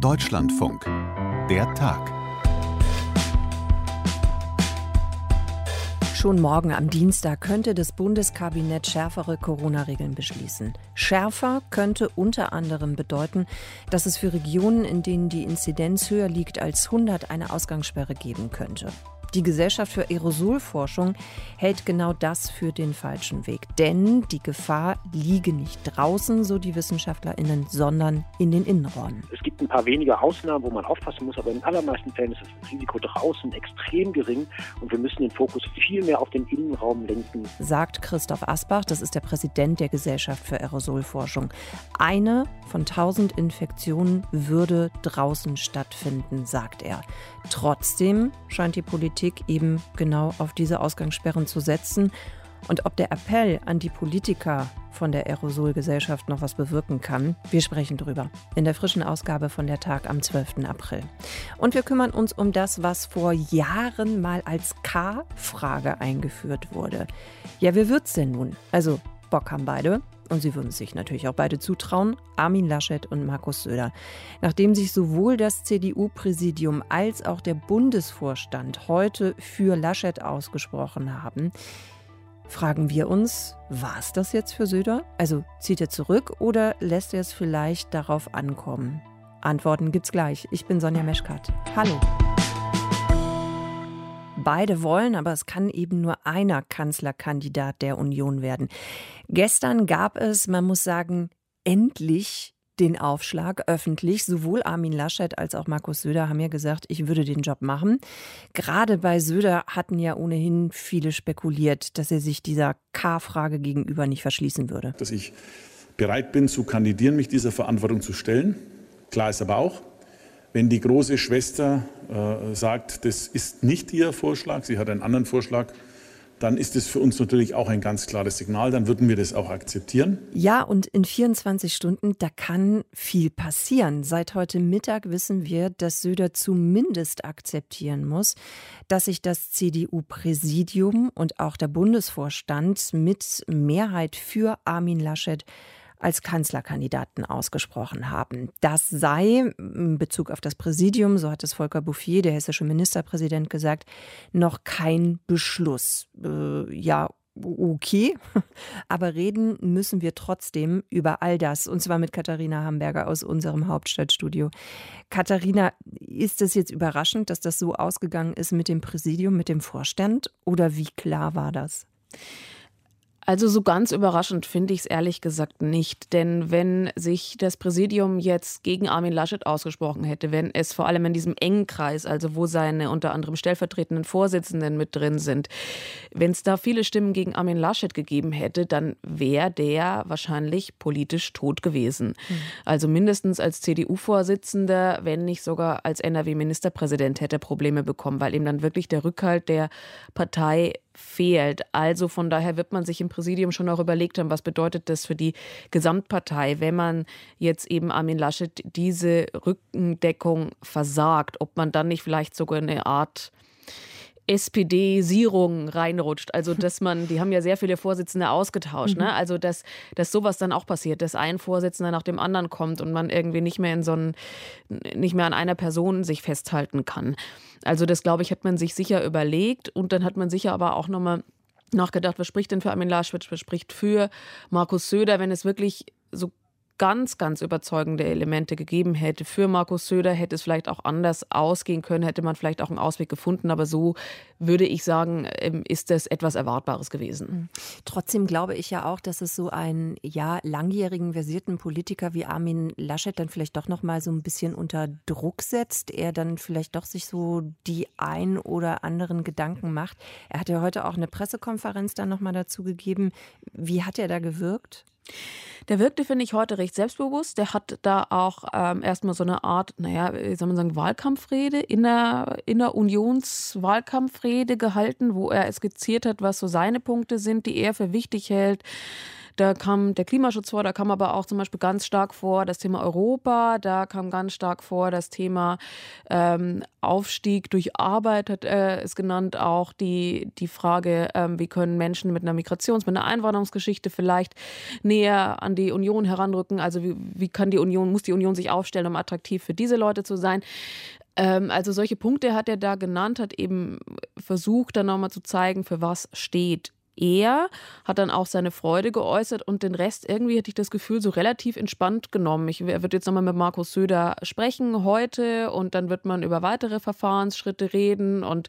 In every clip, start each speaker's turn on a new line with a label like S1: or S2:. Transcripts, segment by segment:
S1: Deutschlandfunk. Der Tag.
S2: Schon morgen am Dienstag könnte das Bundeskabinett schärfere Corona-Regeln beschließen. Schärfer könnte unter anderem bedeuten, dass es für Regionen, in denen die Inzidenz höher liegt als 100, eine Ausgangssperre geben könnte. Die Gesellschaft für Aerosolforschung hält genau das für den falschen Weg. Denn die Gefahr liege nicht draußen, so die WissenschaftlerInnen, sondern in den Innenräumen.
S3: Es gibt ein paar wenige Ausnahmen, wo man aufpassen muss, aber in allermeisten Fällen ist das Risiko draußen extrem gering und wir müssen den Fokus viel mehr auf den Innenraum lenken.
S2: Sagt Christoph Asbach, das ist der Präsident der Gesellschaft für Aerosolforschung. Eine von tausend Infektionen würde draußen stattfinden, sagt er. Trotzdem scheint die Politik Politik eben genau auf diese Ausgangssperren zu setzen. Und ob der Appell an die Politiker von der Aerosolgesellschaft noch was bewirken kann, wir sprechen drüber in der frischen Ausgabe von der Tag am 12. April. Und wir kümmern uns um das, was vor Jahren mal als K-Frage eingeführt wurde. Ja, wie wird's denn nun? Also, Bock haben beide und sie würden sich natürlich auch beide zutrauen, Armin Laschet und Markus Söder. Nachdem sich sowohl das CDU-Präsidium als auch der Bundesvorstand heute für Laschet ausgesprochen haben, fragen wir uns, war es das jetzt für Söder? Also zieht er zurück oder lässt er es vielleicht darauf ankommen? Antworten gibt's gleich. Ich bin Sonja Meschkat. Hallo. Beide wollen, aber es kann eben nur einer Kanzlerkandidat der Union werden. Gestern gab es, man muss sagen, endlich den Aufschlag öffentlich. Sowohl Armin Laschet als auch Markus Söder haben ja gesagt, ich würde den Job machen. Gerade bei Söder hatten ja ohnehin viele spekuliert, dass er sich dieser K-Frage gegenüber nicht verschließen würde.
S4: Dass ich bereit bin zu kandidieren, mich dieser Verantwortung zu stellen. Klar ist aber auch, wenn die große Schwester äh, sagt, das ist nicht ihr Vorschlag, sie hat einen anderen Vorschlag, dann ist es für uns natürlich auch ein ganz klares Signal. Dann würden wir das auch akzeptieren.
S2: Ja, und in 24 Stunden, da kann viel passieren. Seit heute Mittag wissen wir, dass Söder zumindest akzeptieren muss, dass sich das CDU-Präsidium und auch der Bundesvorstand mit Mehrheit für Armin Laschet als Kanzlerkandidaten ausgesprochen haben. Das sei in Bezug auf das Präsidium, so hat es Volker Bouffier, der hessische Ministerpräsident, gesagt, noch kein Beschluss. Äh, ja, okay, aber reden müssen wir trotzdem über all das, und zwar mit Katharina Hamburger aus unserem Hauptstadtstudio. Katharina, ist es jetzt überraschend, dass das so ausgegangen ist mit dem Präsidium, mit dem Vorstand, oder wie klar war das?
S5: Also so ganz überraschend finde ich es ehrlich gesagt nicht. Denn wenn sich das Präsidium jetzt gegen Armin Laschet ausgesprochen hätte, wenn es vor allem in diesem engen Kreis, also wo seine unter anderem stellvertretenden Vorsitzenden mit drin sind, wenn es da viele Stimmen gegen Armin Laschet gegeben hätte, dann wäre der wahrscheinlich politisch tot gewesen. Mhm. Also mindestens als CDU-Vorsitzender, wenn nicht sogar als NRW-Ministerpräsident hätte er Probleme bekommen, weil ihm dann wirklich der Rückhalt der Partei fehlt. Also von daher wird man sich im Präsidium schon auch überlegt haben, was bedeutet das für die Gesamtpartei, wenn man jetzt eben Armin Laschet diese Rückendeckung versagt, ob man dann nicht vielleicht sogar eine Art SPD-Sierung reinrutscht. Also, dass man, die haben ja sehr viele Vorsitzende ausgetauscht, ne? Mhm. Also, dass, dass sowas dann auch passiert, dass ein Vorsitzender nach dem anderen kommt und man irgendwie nicht mehr in so einen, nicht mehr an einer Person sich festhalten kann. Also, das glaube ich, hat man sich sicher überlegt und dann hat man sicher aber auch nochmal nachgedacht, was spricht denn für Armin Laschet, was spricht für Markus Söder, wenn es wirklich so ganz, ganz überzeugende Elemente gegeben hätte für Markus Söder, hätte es vielleicht auch anders ausgehen können, hätte man vielleicht auch einen Ausweg gefunden. Aber so würde ich sagen, ähm, ist das etwas Erwartbares gewesen. Mhm.
S2: Trotzdem glaube ich ja auch, dass es so einen ja, langjährigen, versierten Politiker wie Armin Laschet dann vielleicht doch noch mal so ein bisschen unter Druck setzt. Er dann vielleicht doch sich so die ein oder anderen Gedanken macht. Er hat ja heute auch eine Pressekonferenz dann noch mal dazu gegeben. Wie hat er da gewirkt?
S5: Der wirkte, finde ich, heute recht selbstbewusst. Der hat da auch ähm, erstmal so eine Art, naja, wie soll man sagen, Wahlkampfrede, inner, inner Unionswahlkampfrede gehalten, wo er skizziert hat, was so seine Punkte sind, die er für wichtig hält Da kam der Klimaschutz vor, da kam aber auch zum Beispiel ganz stark vor das Thema Europa, da kam ganz stark vor das Thema ähm, Aufstieg durch Arbeit, hat er es genannt, auch die, die Frage, ähm, wie können Menschen mit einer Migrations-, mit einer Einwanderungsgeschichte vielleicht näher an die Union heranrücken, also wie, wie kann die Union, muss die Union sich aufstellen, um attraktiv für diese Leute zu sein. Ähm, also solche Punkte hat er da genannt, hat eben versucht, dann nochmal zu zeigen, für was steht er hat dann auch seine Freude geäußert und den Rest irgendwie hatte ich das Gefühl so relativ entspannt genommen. Ich, er wird jetzt nochmal mit Markus Söder sprechen heute und dann wird man über weitere Verfahrensschritte reden und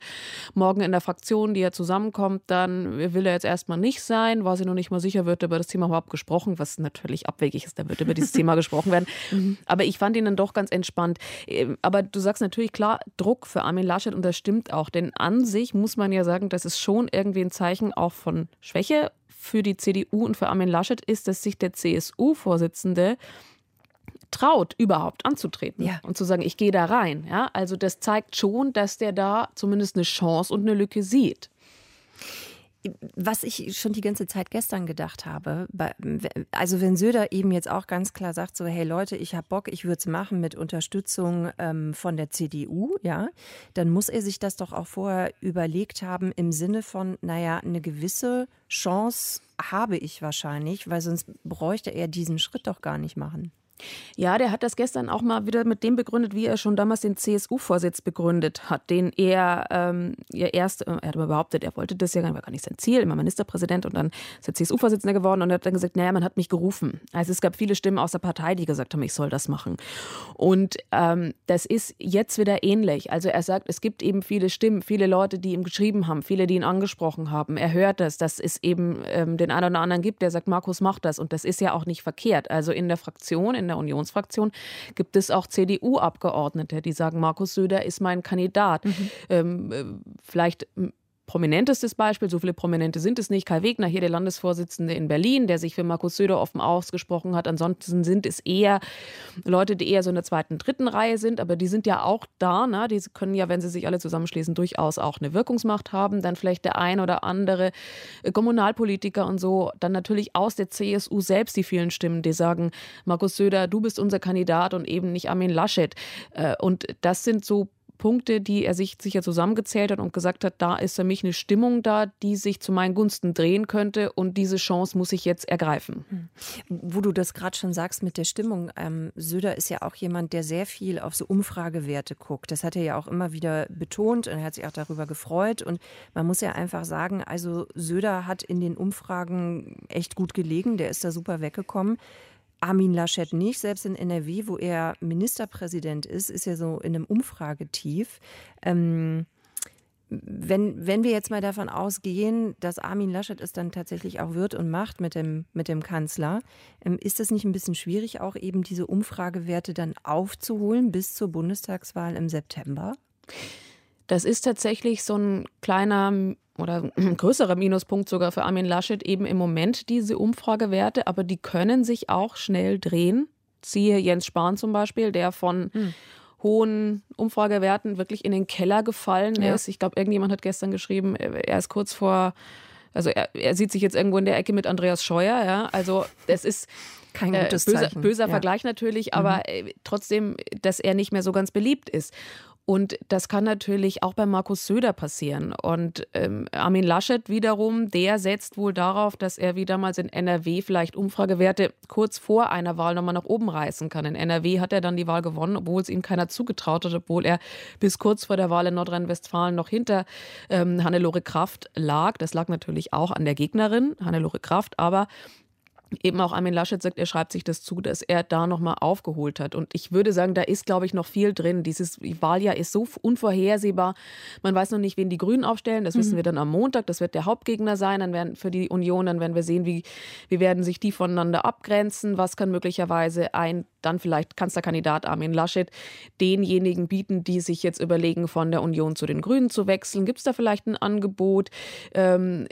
S5: morgen in der Fraktion, die ja zusammenkommt, dann will er jetzt erstmal nicht sein, war sie noch nicht mal sicher, wird über das Thema überhaupt gesprochen, was natürlich abwegig ist, da wird über dieses Thema gesprochen werden. Mhm. Aber ich fand ihn dann doch ganz entspannt. Ähm, aber du sagst natürlich klar, Druck für Armin Laschet und das stimmt auch, denn an sich muss man ja sagen, das ist schon irgendwie ein Zeichen auch von Schwäche für die CDU und für Armin Laschet ist, dass sich der CSU-Vorsitzende traut, überhaupt anzutreten ja. und zu sagen, ich gehe da rein. Ja, also das zeigt schon, dass der da zumindest eine Chance und eine Lücke sieht
S2: was ich schon die ganze Zeit gestern gedacht habe, also wenn Söder eben jetzt auch ganz klar sagt, so hey Leute, ich habe Bock, ich würde es machen mit Unterstützung ähm, von der CDU, ja, dann muss er sich das doch auch vorher überlegt haben im Sinne von, naja, eine gewisse Chance habe ich wahrscheinlich, weil sonst bräuchte er diesen Schritt doch gar nicht machen.
S5: Ja, der hat das gestern auch mal wieder mit dem begründet, wie er schon damals den CSU-Vorsitz begründet hat, den er ähm, ja erst, äh, er hat immer behauptet, er wollte das ja gar, war gar nicht sein Ziel, immer Ministerpräsident und dann ist er CSU-Vorsitzender geworden und er hat dann gesagt, naja, man hat mich gerufen. Also es gab viele Stimmen aus der Partei, die gesagt haben, ich soll das machen. Und ähm, das ist jetzt wieder ähnlich. Also er sagt, es gibt eben viele Stimmen, viele Leute, die ihm geschrieben haben, viele, die ihn angesprochen haben. Er hört das, dass es eben ähm, den einen oder anderen gibt, der sagt, Markus macht das und das ist ja auch nicht verkehrt. Also in der Fraktion, in der der Unionsfraktion gibt es auch CDU-Abgeordnete, die sagen, Markus Söder ist mein Kandidat. Mhm. Ähm, äh, vielleicht prominentestes Beispiel, so viele Prominente sind es nicht, Kai Wegner, hier der Landesvorsitzende in Berlin, der sich für Markus Söder offen ausgesprochen hat. Ansonsten sind es eher Leute, die eher so in der zweiten, dritten Reihe sind, aber die sind ja auch da. Ne? Die können ja, wenn sie sich alle zusammenschließen, durchaus auch eine Wirkungsmacht haben. Dann vielleicht der ein oder andere Kommunalpolitiker und so. Dann natürlich aus der CSU selbst die vielen Stimmen, die sagen, Markus Söder, du bist unser Kandidat und eben nicht Armin Laschet. Äh, und das sind so Punkte, die er sich sicher zusammengezählt hat und gesagt hat, da ist für mich eine Stimmung da, die sich zu meinen Gunsten drehen könnte und diese Chance muss ich jetzt ergreifen. Hm.
S2: Wo du das gerade schon sagst mit der Stimmung, ähm, Söder ist ja auch jemand, der sehr viel auf so Umfragewerte guckt. Das hat er ja auch immer wieder betont und er hat sich auch darüber gefreut und man muss ja einfach sagen, also Söder hat in den Umfragen echt gut gelegen, der ist da super weggekommen. Armin Laschet nicht. Selbst in NRW, wo er Ministerpräsident ist, ist er so in einem Umfragetief. Ähm, wenn, wenn wir jetzt mal davon ausgehen, dass Armin Laschet es dann tatsächlich auch wird und macht mit dem, mit dem Kanzler, ähm, ist das nicht ein bisschen schwierig, auch eben diese Umfragewerte dann aufzuholen bis zur Bundestagswahl im September?
S5: Das ist tatsächlich so ein kleiner oder ein größerer Minuspunkt sogar für Armin Laschet eben im Moment diese Umfragewerte, aber die können sich auch schnell drehen. Siehe Jens Spahn zum Beispiel, der von hm. hohen Umfragewerten wirklich in den Keller gefallen ja. ist. Ich glaube, irgendjemand hat gestern geschrieben, er ist kurz vor, also er, er, sieht sich jetzt irgendwo in der Ecke mit Andreas Scheuer. Ja? Also das ist kein äh, gutes äh, böser, böser ja. Vergleich natürlich, aber mhm. trotzdem, dass er nicht mehr so ganz beliebt ist. Und das kann natürlich auch bei Markus Söder passieren. Und ähm, Armin Laschet wiederum, der setzt wohl darauf, dass er wie damals in NRW vielleicht Umfragewerte kurz vor einer Wahl nochmal nach oben reißen kann. In NRW hat er dann die Wahl gewonnen, obwohl es ihm keiner zugetraut hat, obwohl er bis kurz vor der Wahl in Nordrhein-Westfalen noch hinter ähm, Hannelore Kraft lag. Das lag natürlich auch an der Gegnerin, Hannelore Kraft, aber eben auch Armin Laschet sagt, er schreibt sich das zu, dass er da nochmal aufgeholt hat. Und ich würde sagen, da ist, glaube ich, noch viel drin. Dieses Wahljahr ist so unvorhersehbar. Man weiß noch nicht, wen die Grünen aufstellen. Das mhm. wissen wir dann am Montag. Das wird der Hauptgegner sein. Dann werden für die Union, dann werden wir sehen, wie, wie werden sich die voneinander abgrenzen. Was kann möglicherweise ein dann vielleicht Kanzlerkandidat Armin Laschet denjenigen bieten, die sich jetzt überlegen, von der Union zu den Grünen zu wechseln? Gibt es da vielleicht ein Angebot? Ähm,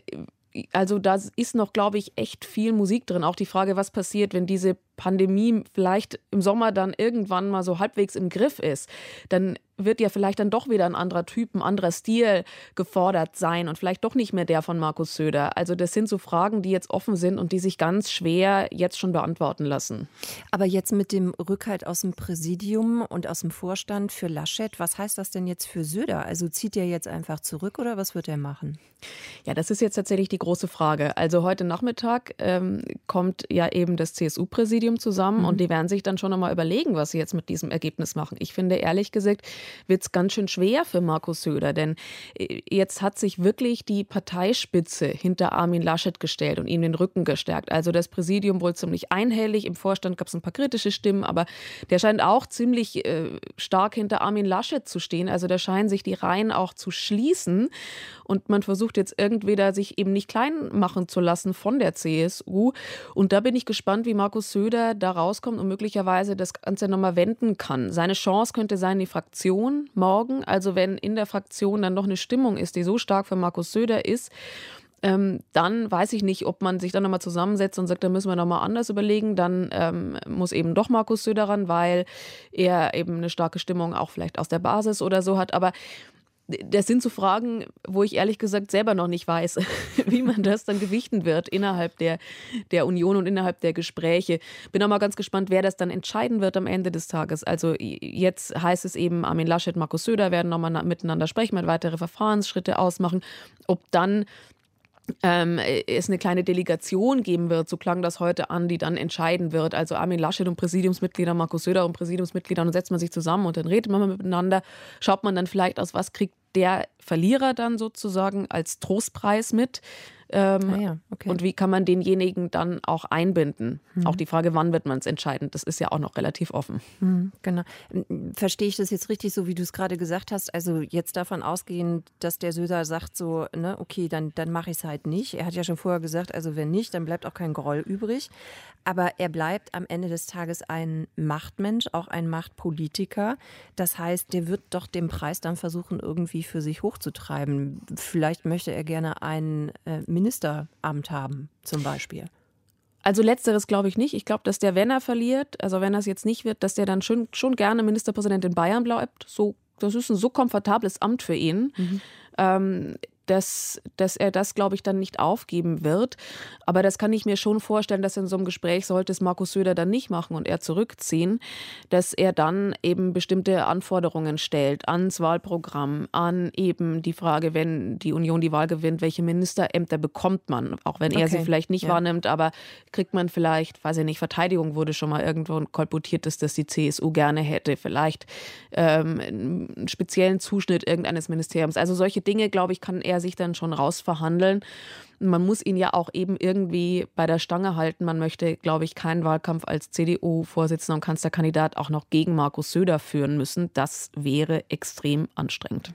S5: also da ist noch, glaube ich, echt viel Musik drin. Auch die Frage, was passiert, wenn diese Pandemie vielleicht im Sommer dann irgendwann mal so halbwegs im Griff ist, dann wird ja vielleicht dann doch wieder ein anderer Typ, ein anderer Stil gefordert sein und vielleicht doch nicht mehr der von Markus Söder. Also das sind so Fragen, die jetzt offen sind und die sich ganz schwer jetzt schon beantworten lassen.
S2: Aber jetzt mit dem Rückhalt aus dem Präsidium und aus dem Vorstand für Laschet, was heißt das denn jetzt für Söder? Also zieht er jetzt einfach zurück oder was wird er machen?
S5: Ja, das ist jetzt tatsächlich die große Frage. Also heute Nachmittag ähm, kommt ja eben das CSU-Präsidium zusammen mhm. und die werden sich dann schon nochmal überlegen, was sie jetzt mit diesem Ergebnis machen. Ich finde ehrlich gesagt, wird es ganz schön schwer für Markus Söder, denn äh, jetzt hat sich wirklich die Parteispitze hinter Armin Laschet gestellt und ihm den Rücken gestärkt. Also das Präsidium wohl ziemlich einhellig. Im Vorstand gab es ein paar kritische Stimmen, aber der scheint auch ziemlich äh, stark hinter Armin Laschet zu stehen. Also da scheinen sich die Reihen auch zu schließen und man versucht jetzt irgendwie da sich eben nicht klein machen zu lassen von der CSU. Und da bin ich gespannt, wie Markus Söder da rauskommt und möglicherweise das Ganze nochmal wenden kann. Seine Chance könnte sein, die Fraktion morgen, also wenn in der Fraktion dann noch eine Stimmung ist, die so stark für Markus Söder ist, ähm, dann weiß ich nicht, ob man sich dann nochmal zusammensetzt und sagt, da müssen wir nochmal anders überlegen. Dann ähm, muss eben doch Markus Söder ran, weil er eben eine starke Stimmung auch vielleicht aus der Basis oder so hat. Aber das sind so Fragen, wo ich ehrlich gesagt selber noch nicht weiß, wie man das dann gewichten wird innerhalb der, der Union und innerhalb der Gespräche. Bin auch mal ganz gespannt, wer das dann entscheiden wird am Ende des Tages. Also jetzt heißt es eben, Armin Laschet, Markus Söder werden nochmal miteinander sprechen, mit weitere Verfahrensschritte ausmachen. Ob dann ähm, es eine kleine Delegation geben wird, so klang das heute an, die dann entscheiden wird. Also Armin Laschet und Präsidiumsmitglieder, Markus Söder und Präsidiumsmitglieder, dann setzt man sich zusammen und dann redet man miteinander, schaut man dann vielleicht aus, was kriegt der Verlierer dann sozusagen als Trostpreis mit. Ähm, ah ja, okay. Und wie kann man denjenigen dann auch einbinden? Mhm. Auch die Frage, wann wird man es entscheiden, das ist ja auch noch relativ offen.
S2: Mhm, genau. Verstehe ich das jetzt richtig, so wie du es gerade gesagt hast? Also jetzt davon ausgehen, dass der Söder sagt so, ne, okay, dann, dann mache ich es halt nicht. Er hat ja schon vorher gesagt, also wenn nicht, dann bleibt auch kein Groll übrig. Aber er bleibt am Ende des Tages ein Machtmensch, auch ein Machtpolitiker. Das heißt, der wird doch den Preis dann versuchen, irgendwie für sich hochzutreiben. Vielleicht möchte er gerne ein äh, Ministeramt haben, zum Beispiel.
S5: Also letzteres glaube ich nicht. Ich glaube, dass der, wenn er verliert, also wenn er es jetzt nicht wird, dass der dann schon, schon gerne Ministerpräsident in Bayern bleibt. So, das ist ein so komfortables Amt für ihn. Mhm. Ähm, dass, dass er das, glaube ich, dann nicht aufgeben wird. Aber das kann ich mir schon vorstellen, dass in so einem Gespräch sollte es Markus Söder dann nicht machen und er zurückziehen, dass er dann eben bestimmte Anforderungen stellt ans Wahlprogramm, an eben die Frage, wenn die Union die Wahl gewinnt, welche Ministerämter bekommt man, auch wenn er okay. sie vielleicht nicht ja. wahrnimmt, aber kriegt man vielleicht, weiß ich nicht, Verteidigung wurde schon mal irgendwo kolportiert, dass das die CSU gerne hätte, vielleicht ähm, einen speziellen Zuschnitt irgendeines Ministeriums. Also solche Dinge, glaube ich, kann er sich dann schon rausverhandeln man muss ihn ja auch eben irgendwie bei der Stange halten. Man möchte, glaube ich, keinen Wahlkampf als CDU-Vorsitzender und Kanzlerkandidat auch noch gegen Markus Söder führen müssen. Das wäre extrem anstrengend.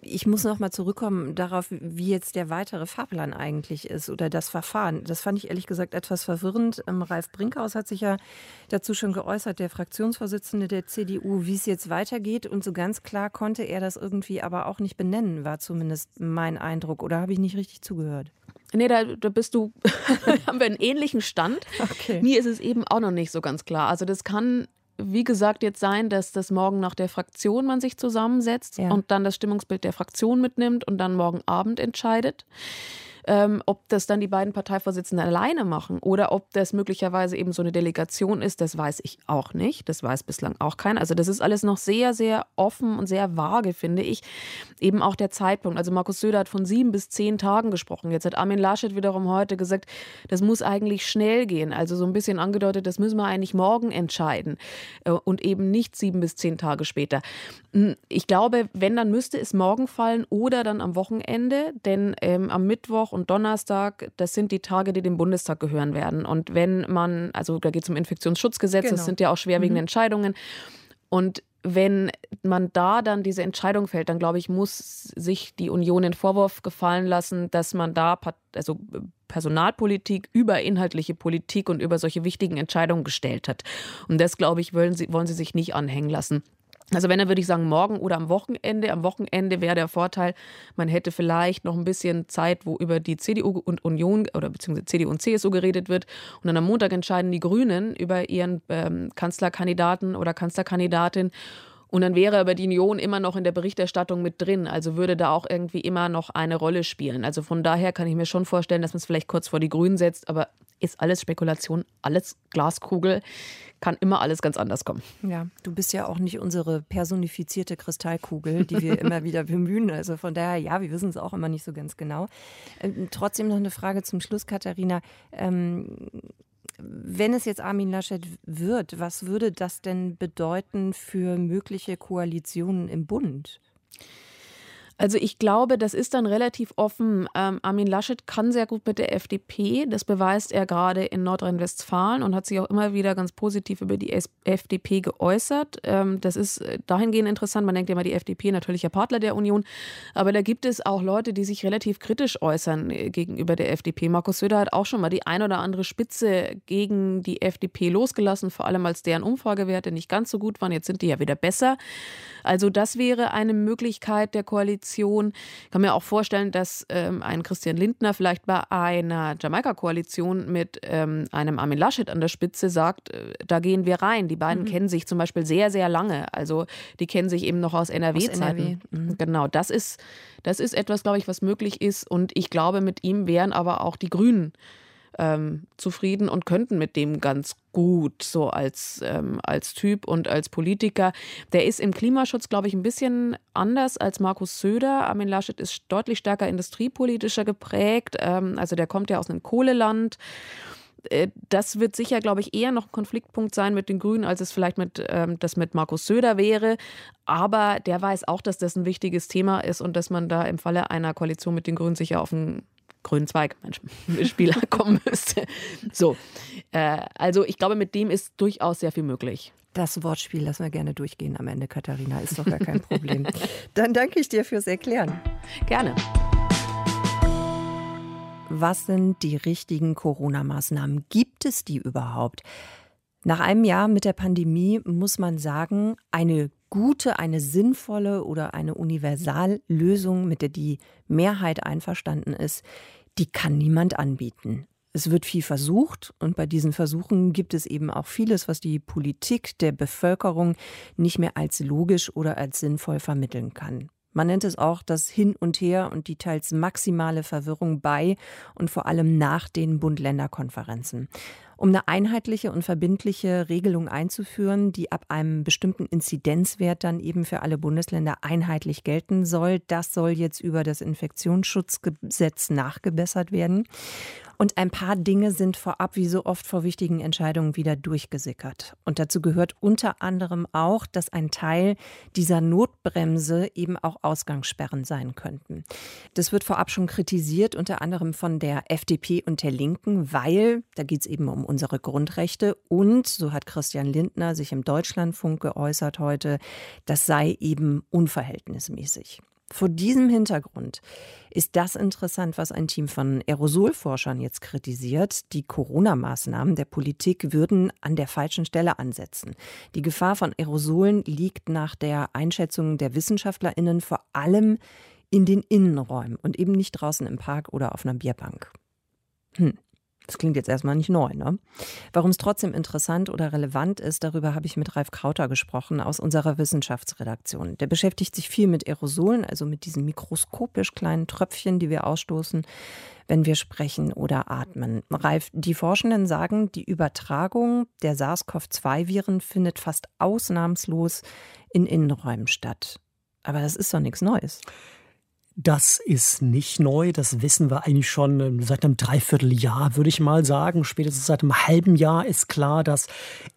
S2: Ich muss noch mal zurückkommen darauf, wie jetzt der weitere Fahrplan eigentlich ist oder das Verfahren. Das fand ich ehrlich gesagt etwas verwirrend. Ähm, Ralf Brinkhaus hat sich ja dazu schon geäußert, der Fraktionsvorsitzende der CDU, wie es jetzt weitergeht. Und so ganz klar konnte er das irgendwie aber auch nicht benennen, war zumindest mein Eindruck. Oder habe ich nicht richtig zugehört?
S5: Nee, da, da bist du, haben wir einen ähnlichen Stand. Okay. Mir ist es eben auch noch nicht so ganz klar. Also das kann, wie gesagt, jetzt sein, dass das morgen nach der Fraktion man sich zusammensetzt ja. und dann das Stimmungsbild der Fraktion mitnimmt und dann morgen Abend entscheidet. Ähm, ob das dann die beiden Parteivorsitzenden alleine machen oder ob das möglicherweise eben so eine Delegation ist, das weiß ich auch nicht. Das weiß bislang auch keiner. Also das ist alles noch sehr, sehr offen und sehr vage, finde ich. Eben auch der Zeitpunkt. Also Markus Söder hat von sieben bis zehn Tagen gesprochen. Jetzt hat Armin Laschet wiederum heute gesagt, das muss eigentlich schnell gehen. Also so ein bisschen angedeutet, das müssen wir eigentlich morgen entscheiden äh, und eben nicht sieben bis zehn Tage später. Hm, ich glaube, wenn, dann müsste es morgen fallen oder dann am Wochenende, denn ähm, am Mittwoch und Donnerstag, das sind die Tage, die dem Bundestag gehören werden. Und wenn man, also da geht es um Infektionsschutzgesetz, genau. das sind ja auch schwerwiegende mhm. Entscheidungen. Und wenn man da dann diese Entscheidung fällt, dann glaube ich, muss sich die Union den Vorwurf gefallen lassen, dass man da also Personalpolitik über inhaltliche Politik und über solche wichtigen Entscheidungen gestellt hat. Und das, glaube ich, wollen sie, wollen sie sich nicht anhängen lassen. Also wenn, dann würde ich sagen, morgen oder am Wochenende. Am Wochenende wäre der Vorteil, man hätte vielleicht noch ein bisschen Zeit, wo über die CDU und Union oder beziehungsweise CDU und CSU geredet wird. Und dann am Montag entscheiden die Grünen über ihren ähm, Kanzlerkandidaten oder Kanzlerkandidatin. Und dann wäre aber die Union immer noch in der Berichterstattung mit drin, also würde da auch irgendwie immer noch eine Rolle spielen. Also von daher kann ich mir schon vorstellen, dass man es vielleicht kurz vor die Grünen setzt, aber ist alles Spekulation, alles Glaskugel, kann immer alles ganz anders kommen.
S2: Ja, du bist ja auch nicht unsere personifizierte Kristallkugel, die wir immer wieder bemühen. Also von daher, ja, wir wissen es auch immer nicht so ganz genau. Ähm, trotzdem noch eine Frage zum Schluss, Katharina. Ähm, wenn es jetzt Armin Laschet wird, was würde das denn bedeuten für mögliche Koalitionen im Bund?
S5: Also ich glaube, das ist dann relativ offen. Ähm, Armin Laschet kann sehr gut mit der FDP. Das beweist er gerade in Nordrhein-Westfalen und hat sich auch immer wieder ganz positiv über die FDP geäußert. Ähm, das ist äh, dahingehend interessant. Man denkt ja immer, die FDP natürlicher Partner der Union. Aber da gibt es auch Leute, die sich relativ kritisch äußern äh, gegenüber der FDP. Markus Söder hat auch schon mal die ein oder andere Spitze gegen die FDP losgelassen, vor allem als deren Umfragewerte nicht ganz so gut waren. Jetzt sind die ja wieder besser. Also das wäre eine Möglichkeit der Koalition. Ich kann mir auch vorstellen, dass ähm, ein Christian Lindner vielleicht bei einer Jamaika-Koalition mit ähm, einem Armin Laschet an der Spitze sagt, äh, da gehen wir rein. Die beiden mhm. kennen sich zum Beispiel sehr, sehr lange. Also die kennen sich eben noch aus NRW-Zeiten. NRW. Mhm. Genau, das ist, das ist etwas, glaube ich, was möglich ist. Und ich glaube, mit ihm wären aber auch die Grünen ähm, zufrieden und könnten mit dem ganz gut, so als, ähm, als Typ und als Politiker. Der ist im Klimaschutz, glaube ich, ein bisschen anders als Markus Söder. Armin Laschet ist deutlich stärker industriepolitischer geprägt. Ähm, also der kommt ja aus einem Kohleland äh, das wird sicher, glaube ich, eher noch ein Konfliktpunkt sein mit den Grünen, als es vielleicht mit, ähm, das mit Markus Söder wäre. Aber der weiß auch, dass das ein wichtiges Thema ist und dass man da im Falle einer Koalition mit den Grünen sicher auf einen grünen Zweig Spieler kommen müsste. So, äh, also ich glaube, mit dem ist durchaus sehr viel möglich.
S2: Das Wortspiel lassen wir gerne durchgehen am Ende, Katharina. Ist doch gar kein Problem. Dann danke ich dir fürs Erklären.
S5: Gerne.
S2: Was sind die richtigen Corona-Maßnahmen? Gibt es die überhaupt? Nach einem Jahr mit der Pandemie muss man sagen, eine gute, eine sinnvolle oder eine Universallösung, mit der die Mehrheit einverstanden ist, die kann niemand anbieten. Es wird viel versucht und bei diesen Versuchen gibt es eben auch vieles, was die Politik der Bevölkerung nicht mehr als logisch oder als sinnvoll vermitteln kann. Man nennt es auch das Hin und Her und die teils maximale Verwirrung bei und vor allem nach den Bund-Länder-Konferenzen. Um eine einheitliche und verbindliche Regelung einzuführen, die ab einem bestimmten Inzidenzwert dann eben für alle Bundesländer einheitlich gelten soll, das soll jetzt über das Infektionsschutzgesetz nachgebessert werden. Und ein paar Dinge sind vorab, wie so oft vor wichtigen Entscheidungen, wieder durchgesickert. Und dazu gehört unter anderem auch, dass ein Teil dieser Notbremse eben auch Ausgangssperren sein könnten. Das wird vorab schon kritisiert, unter anderem von der FDP und der Linken, weil da geht es eben um unsere Grundrechte. Und, so hat Christian Lindner sich im Deutschlandfunk geäußert heute, das sei eben unverhältnismäßig. Vor diesem Hintergrund ist das interessant, was ein Team von Aerosolforschern jetzt kritisiert. Die Corona-Maßnahmen der Politik würden an der falschen Stelle ansetzen. Die Gefahr von Aerosolen liegt nach der Einschätzung der WissenschaftlerInnen vor allem in den Innenräumen und eben nicht draußen im Park oder auf einer Bierbank. Hm. Das klingt jetzt erstmal nicht neu, ne? Warum es trotzdem interessant oder relevant ist, darüber habe ich mit Ralf Krauter gesprochen aus unserer Wissenschaftsredaktion. Der beschäftigt sich viel mit Aerosolen, also mit diesen mikroskopisch kleinen Tröpfchen, die wir ausstoßen, wenn wir sprechen oder atmen. Ralf, die Forschenden sagen, die Übertragung der SARS-CoV-2-Viren findet fast ausnahmslos in Innenräumen statt. Aber das ist doch nichts Neues.
S6: Das ist nicht neu, das wissen wir eigentlich schon ähm, seit einem Dreivierteljahr, würde ich mal sagen. Spätestens seit einem halben Jahr ist klar, dass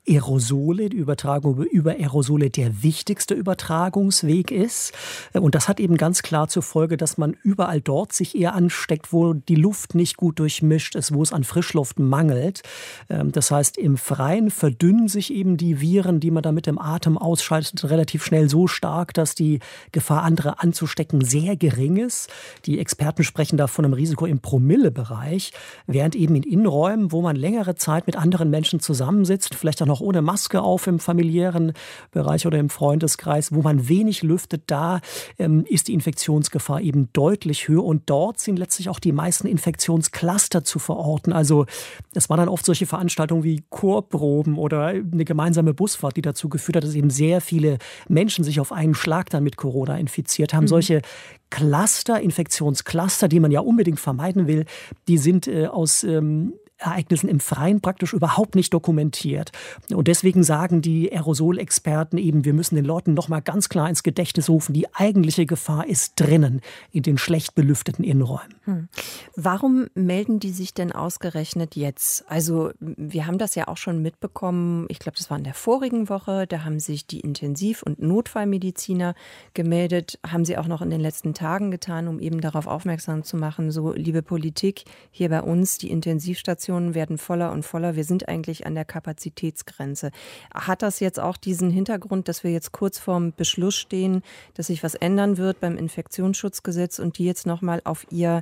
S6: Aerosole, die Übertragung über Aerosole der wichtigste Übertragungsweg ist. Äh, und das hat eben ganz klar zur Folge, dass man überall dort sich eher ansteckt, wo die Luft nicht gut durchmischt ist, wo es an Frischluft mangelt. Ähm, das heißt, im Freien verdünnen sich eben die Viren, die man da mit dem Atem ausschaltet, relativ schnell so stark, dass die Gefahr, andere anzustecken, sehr gering geringes. Die Experten sprechen da von einem Risiko im Promillebereich, während eben in Innenräumen, wo man längere Zeit mit anderen Menschen zusammensitzt, vielleicht auch noch ohne Maske auf im familiären Bereich oder im Freundeskreis, wo man wenig lüftet, da ähm, ist die Infektionsgefahr eben deutlich höher und dort sind letztlich auch die meisten Infektionscluster zu verorten. Also es waren dann oft solche Veranstaltungen wie Chorproben oder eine gemeinsame Busfahrt, die dazu geführt hat, dass eben sehr viele Menschen sich auf einen Schlag dann mit Corona infiziert haben. Mhm. Solche Cluster, Infektionscluster, die man ja unbedingt vermeiden will, die sind äh, aus ähm, Ereignissen im Freien praktisch überhaupt nicht dokumentiert. Und deswegen sagen die Aerosolexperten eben, wir müssen den Leuten nochmal ganz klar ins Gedächtnis rufen, die eigentliche Gefahr ist drinnen, in den schlecht belüfteten Innenräumen. Hm.
S2: Warum melden die sich denn ausgerechnet jetzt? Also wir haben das ja auch schon mitbekommen, ich glaube, das war in der vorigen Woche, da haben sich die Intensiv- und Notfallmediziner gemeldet, haben sie auch noch in den letzten Tagen getan, um eben darauf aufmerksam zu machen, so liebe Politik, hier bei uns die Intensivstation Intensivstationen werden voller und voller. Wir sind eigentlich an der Kapazitätsgrenze. Hat das jetzt auch diesen Hintergrund, dass wir jetzt kurz vorm Beschluss stehen, dass sich was ändern wird beim Infektionsschutzgesetz und die jetzt nochmal auf ihr,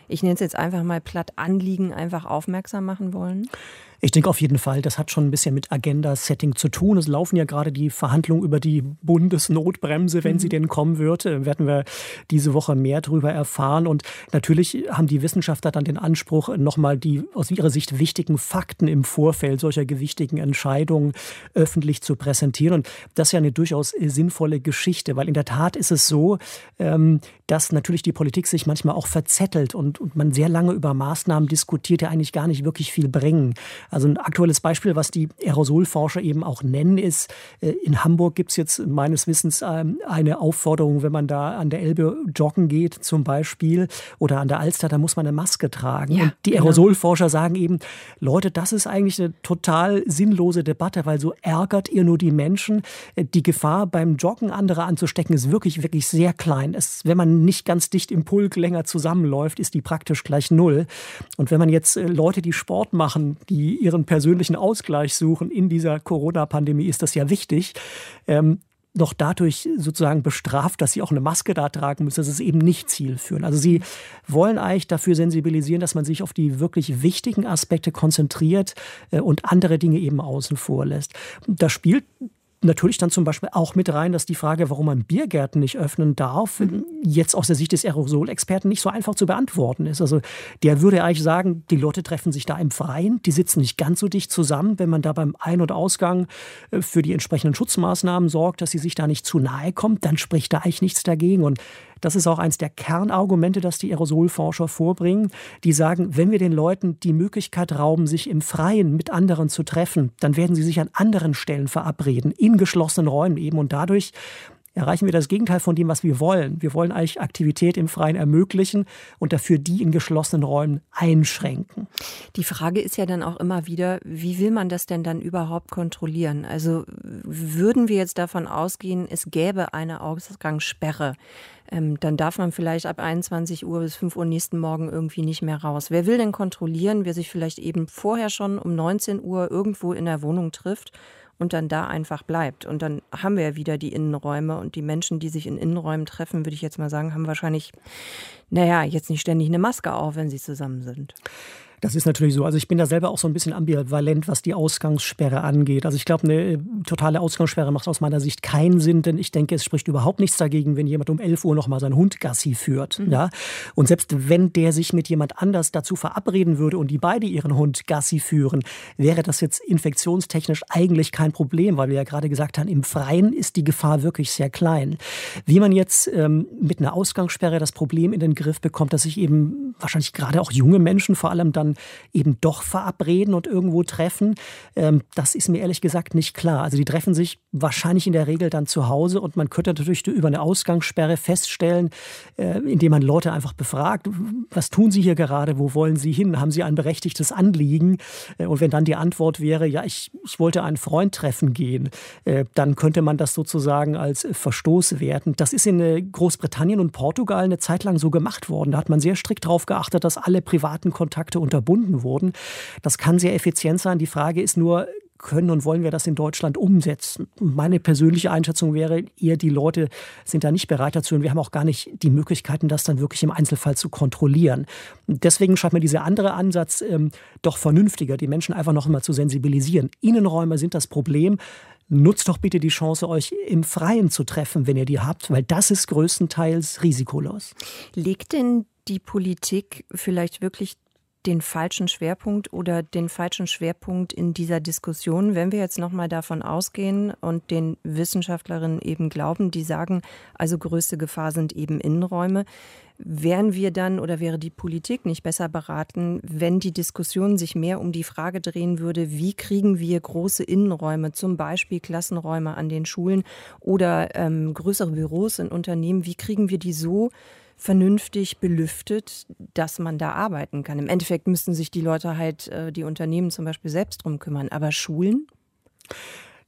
S2: ich nenne es jetzt einfach mal platt Anliegen, einfach aufmerksam machen wollen?
S6: Ich denke auf jeden Fall, das hat schon ein bisschen mit Agenda-Setting zu tun. Es laufen ja gerade die Verhandlungen über die Bundesnotbremse, wenn mhm. sie denn kommen wird. Äh, werden wir diese Woche mehr darüber erfahren. Und natürlich haben die Wissenschaftler dann den Anspruch, nochmal die aus ihrer Sicht wichtigen Fakten im Vorfeld solcher gewichtigen Entscheidungen öffentlich zu präsentieren. Und das ist ja eine durchaus sinnvolle Geschichte, weil in der Tat ist es so, ähm, dass natürlich die Politik sich manchmal auch verzettelt und, und man sehr lange über Maßnahmen diskutiert, die eigentlich gar nicht wirklich viel bringen. Also ein aktuelles Beispiel, was die Aerosolforscher eben auch nennen, ist, äh, in Hamburg gibt es jetzt meines Wissens ähm, eine Aufforderung, wenn man da an der Elbe joggen geht zum Beispiel oder an der Alster, da muss man eine Maske tragen. Ja, und die genau. Aerosolforscher sagen eben, Leute, das ist eigentlich eine total sinnlose Debatte, weil so ärgert ihr nur die Menschen. Äh, die Gefahr beim Joggen andere anzustecken ist wirklich, wirklich sehr klein. Es, wenn man nicht ganz dicht im Pulk länger zusammenläuft, ist die praktisch gleich null. Und wenn man jetzt äh, Leute, die Sport machen, die ihren persönlichen Ausgleich suchen in dieser Corona-Pandemie, ist das ja wichtig. Ähm, noch dadurch sozusagen bestraft, dass sie auch eine Maske da tragen müssen. Das ist eben nicht zielführend. Also sie wollen eigentlich dafür sensibilisieren, dass man sich auf die wirklich wichtigen Aspekte konzentriert äh, und andere Dinge eben außen vor lässt. Da spielt natürlich dann zum Beispiel auch mit rein, dass die Frage, warum man Biergärten nicht öffnen darf, mhm. jetzt aus der Sicht des Aerosolexperten nicht so einfach zu beantworten ist. Also der würde eigentlich sagen, die Leute treffen sich da im Freien, die sitzen nicht ganz so dicht zusammen, wenn man da beim Ein- und Ausgang äh, für die entsprechenden Schutzmaßnahmen sorgt, dass sie sich da nicht zu nahe kommt, dann spricht da eigentlich nichts dagegen. Und das ist auch eines der Kernargumente, das die Aerosolforscher vorbringen. Die sagen, wenn wir den Leuten die Möglichkeit rauben, sich im Freien mit anderen zu treffen, dann werden sie sich an anderen Stellen verabreden, in geschlossenen Räumen eben. Und dadurch erreichen wir das Gegenteil von dem, was wir wollen. Wir wollen eigentlich Aktivität im Freien ermöglichen und dafür die in geschlossenen Räumen einschränken.
S2: Die Frage ist ja dann auch immer wieder, wie will man das denn dann überhaupt kontrollieren? Also würden wir jetzt davon ausgehen, es gäbe eine Ausgangssperre, ähm, dann darf man vielleicht ab 21 Uhr bis 5 Uhr nächsten Morgen irgendwie nicht mehr raus. Wer will denn kontrollieren, wer sich vielleicht eben vorher schon um 19 Uhr irgendwo in der Wohnung trifft und dann da einfach bleibt. Und dann haben wir ja wieder die Innenräume und die Menschen, die sich in Innenräumen treffen, würde ich jetzt mal sagen, haben wahrscheinlich, naja, jetzt nicht ständig eine Maske auf, wenn sie zusammen sind.
S6: Das ist natürlich so. Also ich bin da selber auch so ein bisschen ambivalent, was die Ausgangssperre angeht. Also ich glaube, eine äh, totale Ausgangssperre macht aus meiner Sicht keinen Sinn, denn ich denke, es spricht überhaupt nichts dagegen, wenn jemand um 11 Uhr noch mal seinen Hund Gassi führt. Mhm. Ja? Und selbst wenn der sich mit jemand anders dazu verabreden würde und die beide ihren Hund Gassi führen, wäre das jetzt infektionstechnisch eigentlich kein Problem, weil wir ja gerade gesagt haben, im Freien ist die Gefahr wirklich sehr klein. Wie man jetzt ähm, mit einer Ausgangssperre das Problem in den Griff bekommt, dass sich eben wahrscheinlich gerade auch junge Menschen vor allem dann eben doch verabreden und irgendwo treffen. Ähm, das ist mir ehrlich gesagt nicht klar. Also die treffen sich wahrscheinlich in der Regel dann zu Hause und man könnte natürlich über eine Ausgangssperre feststellen, äh, indem man Leute einfach befragt, was tun sie hier gerade, wo wollen sie hin, haben sie ein berechtigtes Anliegen? Äh, und wenn dann die Antwort wäre, ja, ich, ich wollte einen Freund treffen gehen, äh, dann könnte man das sozusagen als Verstoß werten. Das ist in Großbritannien und Portugal eine Zeit lang so gemacht worden. Da hat man sehr strikt darauf geachtet, dass alle privaten Kontakte unter verbunden wurden. Das kann sehr effizient sein. Die Frage ist nur, können und wollen wir das in Deutschland umsetzen? Meine persönliche Einschätzung wäre eher, die Leute sind da nicht bereit dazu und wir haben auch gar nicht die Möglichkeiten, das dann wirklich im Einzelfall zu kontrollieren. Deswegen scheint mir dieser andere Ansatz ähm, doch vernünftiger, die Menschen einfach noch immer zu sensibilisieren. Innenräume sind das Problem. Nutzt doch bitte die Chance, euch im Freien zu treffen, wenn ihr die habt, weil das ist größtenteils risikolos.
S2: Legt denn die Politik vielleicht wirklich den falschen Schwerpunkt oder den falschen Schwerpunkt in dieser Diskussion, wenn wir jetzt noch mal davon ausgehen und den Wissenschaftlerinnen eben glauben, die sagen, also größte Gefahr sind eben Innenräume, wären wir dann oder wäre die Politik nicht besser beraten, wenn die Diskussion sich mehr um die Frage drehen würde, wie kriegen wir große Innenräume, zum Beispiel Klassenräume an den Schulen oder ähm, größere Büros in Unternehmen, wie kriegen wir die so vernünftig belüftet, dass man da arbeiten kann. Im Endeffekt müssten sich die Leute halt, äh, die Unternehmen zum Beispiel selbst drum kümmern. Aber Schulen?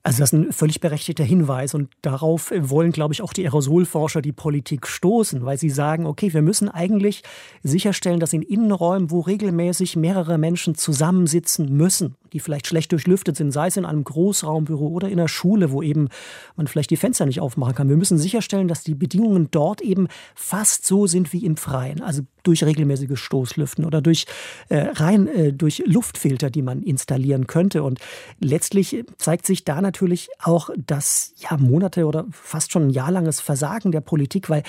S6: Also das ist ein völlig berechtigter Hinweis und darauf wollen, glaube ich, auch die Aerosolforscher die Politik stoßen, weil sie sagen, okay, wir müssen eigentlich sicherstellen, dass in Innenräumen, wo regelmäßig mehrere Menschen zusammensitzen müssen, die vielleicht schlecht durchlüftet sind, sei es in einem Großraumbüro oder in einer Schule, wo eben man vielleicht die Fenster nicht aufmachen kann. Wir müssen sicherstellen, dass die Bedingungen dort eben fast so sind wie im Freien, also durch regelmäßige Stoßlüften oder durch äh, rein äh, durch Luftfilter, die man installieren könnte. Und letztlich zeigt sich da natürlich auch das ja Monate oder fast schon ein jahrelanges Versagen der Politik, weil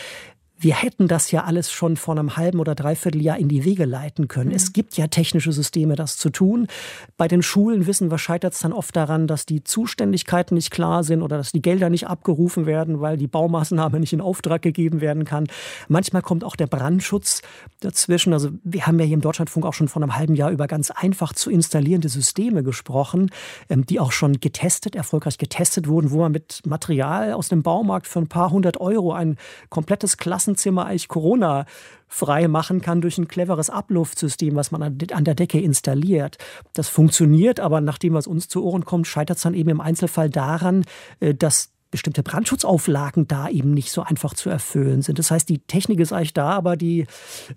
S6: wir hätten das ja alles schon vor einem halben oder dreiviertel Jahr in die Wege leiten können. Mhm. Es gibt ja technische Systeme, das zu tun. Bei den Schulen wissen wir, scheitert es dann oft daran, dass die Zuständigkeiten nicht klar sind oder dass die Gelder nicht abgerufen werden, weil die Baumaßnahme nicht in Auftrag gegeben werden kann. Manchmal kommt auch der Brandschutz dazwischen. Also wir haben ja hier im Deutschlandfunk auch schon vor einem halben Jahr über ganz einfach zu installierende Systeme gesprochen, ähm, die auch schon getestet, erfolgreich getestet wurden, wo man mit Material aus dem Baumarkt für ein paar hundert Euro ein komplettes Klassen Klassenzimmer eigentlich Corona frei machen kann durch ein cleveres Abluftsystem, was man an der Decke installiert. Das funktioniert, aber nachdem was uns zu Ohren kommt, scheitert es dann eben im Einzelfall daran, äh, dass bestimmte Brandschutzauflagen da eben nicht so einfach zu erfüllen sind. Das heißt, die Technik ist eigentlich da, aber die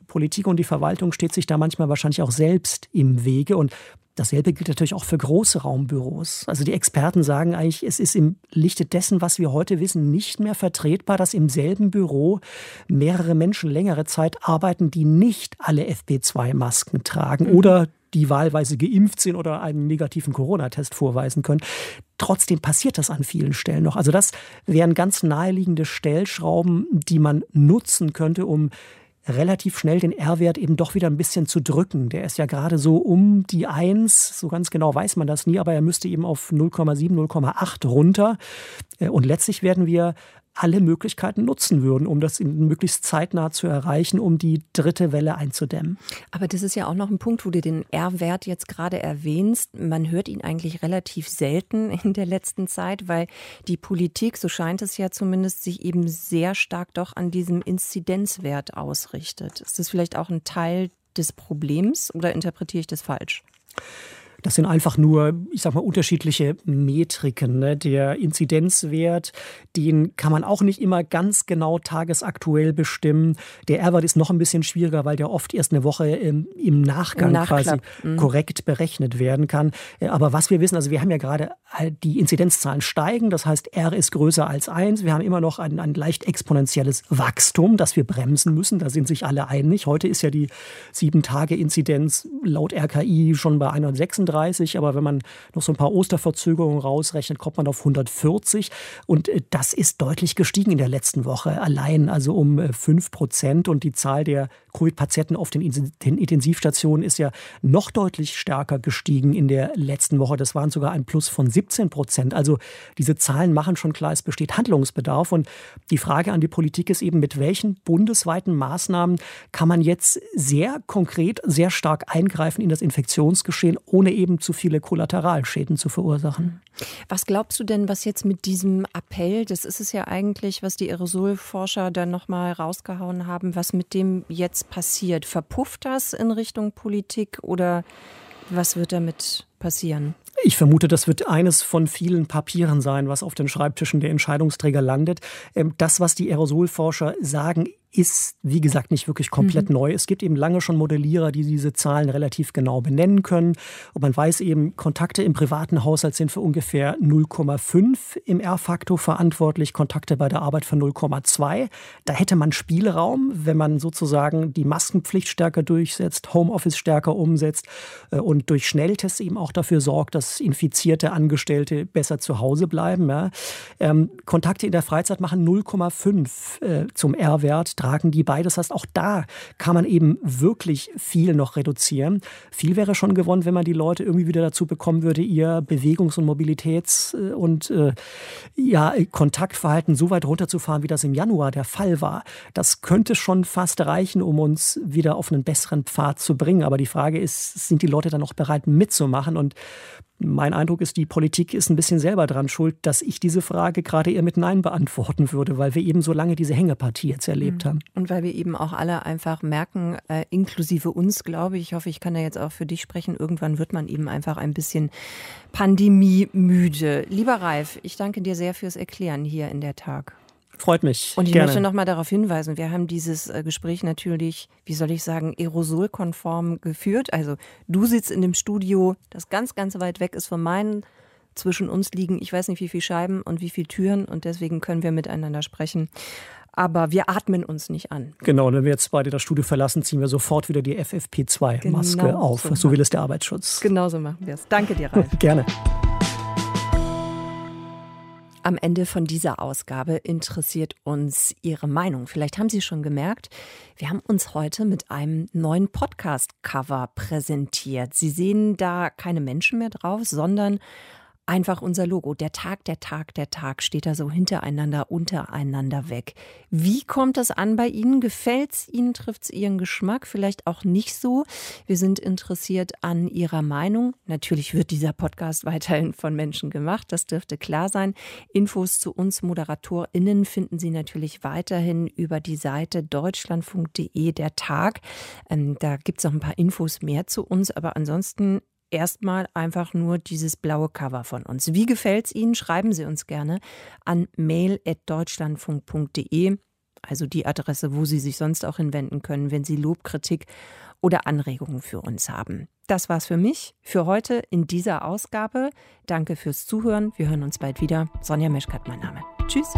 S6: Politik und die Verwaltung steht sich da manchmal wahrscheinlich auch selbst im Wege. Und Dasselbe gilt natürlich auch für große Raumbüros. Also die Experten sagen eigentlich, es ist im Lichte dessen, was wir heute wissen, nicht mehr vertretbar, dass im selben Büro mehrere Menschen längere Zeit arbeiten, die nicht alle FP2-Masken tragen mhm. oder die wahlweise geimpft sind oder einen negativen Corona-Test vorweisen können. Trotzdem passiert das an vielen Stellen noch. Also das wären ganz naheliegende Stellschrauben, die man nutzen könnte, um relativ schnell den R-Wert eben doch wieder ein bisschen zu drücken. Der ist ja gerade so um die 1, so ganz genau weiß man das nie, aber er müsste eben auf 0,7, 0,8 runter. Äh, und letztlich werden wir alle Möglichkeiten nutzen würden, um das möglichst zeitnah zu erreichen, um die dritte Welle einzudämmen.
S2: Aber das ist ja auch noch ein Punkt, wo du den R-Wert jetzt gerade erwähnst. Man hört ihn eigentlich relativ selten in der letzten Zeit, weil die Politik, so scheint es ja zumindest, sich eben sehr stark doch an diesem Inzidenzwert ausrichtet. Ist das vielleicht auch ein Teil des Problems oder interpretiere ich das falsch?
S6: Das sind einfach nur, ich sag mal, unterschiedliche Metriken. Ne? Der Inzidenzwert, den kann man auch nicht immer ganz genau tagesaktuell bestimmen. Der R-Wert ist noch ein bisschen schwieriger, weil der oft erst eine Woche im, im Nachgang Im quasi mhm. korrekt berechnet werden kann. Äh, aber was wir wissen, also wir haben ja gerade äh, die Inzidenzzahlen steigen, das heißt R ist größer als 1. Wir haben immer noch ein, ein leicht exponentielles Wachstum, das wir bremsen müssen. Da sind sich alle einig. Heute ist ja die 7-Tage-Inzidenz laut RKI schon bei 136. 130, aber wenn man noch so ein paar Osterverzögerungen rausrechnet, kommt man auf 140. Und äh, das ist deutlich gestiegen in der letzten Woche, allein also um 5 äh, Prozent. Und die Zahl der Covid-Patienten auf den Intensivstationen ist ja noch deutlich stärker gestiegen in der letzten Woche. Das waren sogar ein Plus von 17 Prozent. Also diese Zahlen machen schon klar, es besteht Handlungsbedarf. Und die Frage an die Politik ist eben, mit welchen bundesweiten Maßnahmen kann man jetzt sehr konkret, sehr stark eingreifen in das Infektionsgeschehen, ohne eben zu viele Kollateralschäden zu verursachen.
S2: Was glaubst du denn, was jetzt mit diesem Appell, das ist es ja eigentlich, was die Aerosolforscher dann nochmal rausgehauen haben, was mit dem jetzt passiert? Verpufft das in Richtung Politik oder was wird damit passieren?
S6: Ich vermute, das wird eines von vielen Papieren sein, was auf den Schreibtischen der Entscheidungsträger landet. Ähm, das, was die Aerosolforscher sagen, ist, wie gesagt, nicht wirklich komplett mhm. neu. Es gibt eben lange schon Modellierer, die diese Zahlen relativ genau benennen können. Und man weiß eben, Kontakte im privaten Haushalt sind für ungefähr 0,5 im R-Faktor verantwortlich, Kontakte bei der Arbeit für 0,2. Da hätte man Spielraum, wenn man sozusagen die Maskenpflicht stärker durchsetzt, Homeoffice stärker umsetzt äh, und durch Schnelltests eben auch dafür sorgt, dass infizierte Angestellte besser zu Hause bleiben. Ja. Ähm, Kontakte in der Freizeit machen 0,5 äh, zum R-Wert tragen die bei. Das heißt, auch da kann man eben wirklich viel noch reduzieren. Viel wäre schon gewonnen, wenn man die Leute irgendwie wieder dazu bekommen würde, ihr Bewegungs- und Mobilitäts- äh, und äh, ja, Kontaktverhalten so weit runterzufahren, wie das im Januar der Fall war. Das könnte schon fast reichen, um uns wieder auf einen besseren Pfad zu bringen. Aber die Frage ist, sind die Leute dann auch bereit mitzumachen? Und mein Eindruck ist, die Politik ist ein bisschen selber dran schuld, dass ich diese Frage gerade eher mit Nein beantworten würde, weil wir eben so lange diese Hängepartie jetzt erlebt mhm. haben.
S2: Und weil wir eben auch alle einfach merken, äh, inklusive uns, glaube ich, ich hoffe, ich kann da jetzt auch für dich sprechen, irgendwann wird man eben einfach ein bisschen pandemiemüde. Lieber Ralf, ich danke dir sehr fürs Erklären hier in der Tag.
S6: Freut mich.
S2: Und ich
S6: Gerne.
S2: möchte noch mal darauf hinweisen, wir haben dieses äh, Gespräch natürlich, wie soll ich sagen, aerosolkonform geführt. Also du sitzt in dem Studio, das ganz, ganz weit weg ist von meinen. Zwischen uns liegen, ich weiß nicht, wie viele Scheiben und wie viele Türen und deswegen können wir miteinander sprechen. Aber wir atmen uns nicht an.
S6: Genau, wenn wir jetzt beide das Studio verlassen, ziehen wir sofort wieder die FFP2-Maske genau auf. So, so will es der Arbeitsschutz.
S2: Genauso machen wir es. Danke dir, Ralf.
S6: Gerne.
S2: Am Ende von dieser Ausgabe interessiert uns Ihre Meinung. Vielleicht haben Sie schon gemerkt, wir haben uns heute mit einem neuen Podcast-Cover präsentiert. Sie sehen da keine Menschen mehr drauf, sondern einfach unser Logo. Der Tag, der Tag, der Tag steht da so hintereinander, untereinander weg. Wie kommt das an bei Ihnen? Gefällt es Ihnen? Trifft es Ihren Geschmack? Vielleicht auch nicht so. Wir sind interessiert an Ihrer Meinung. Natürlich wird dieser Podcast weiterhin von Menschen gemacht. Das dürfte klar sein. Infos zu uns ModeratorInnen finden Sie natürlich weiterhin über die Seite deutschlandfunk.de der Tag. Ähm, da gibt es noch ein paar Infos mehr zu uns. Aber ansonsten erstmal einfach nur dieses blaue Cover von uns. Wie gefällt es Ihnen? Schreiben Sie uns gerne an mail.deutschlandfunk.de, also die Adresse, wo Sie sich sonst auch hinwenden können, wenn Sie Lob, Kritik oder Anregungen für uns haben. Das war's für mich für heute in dieser Ausgabe. Danke fürs Zuhören. Wir hören uns bald wieder. Sonja Meschkat, mein Name. Tschüss.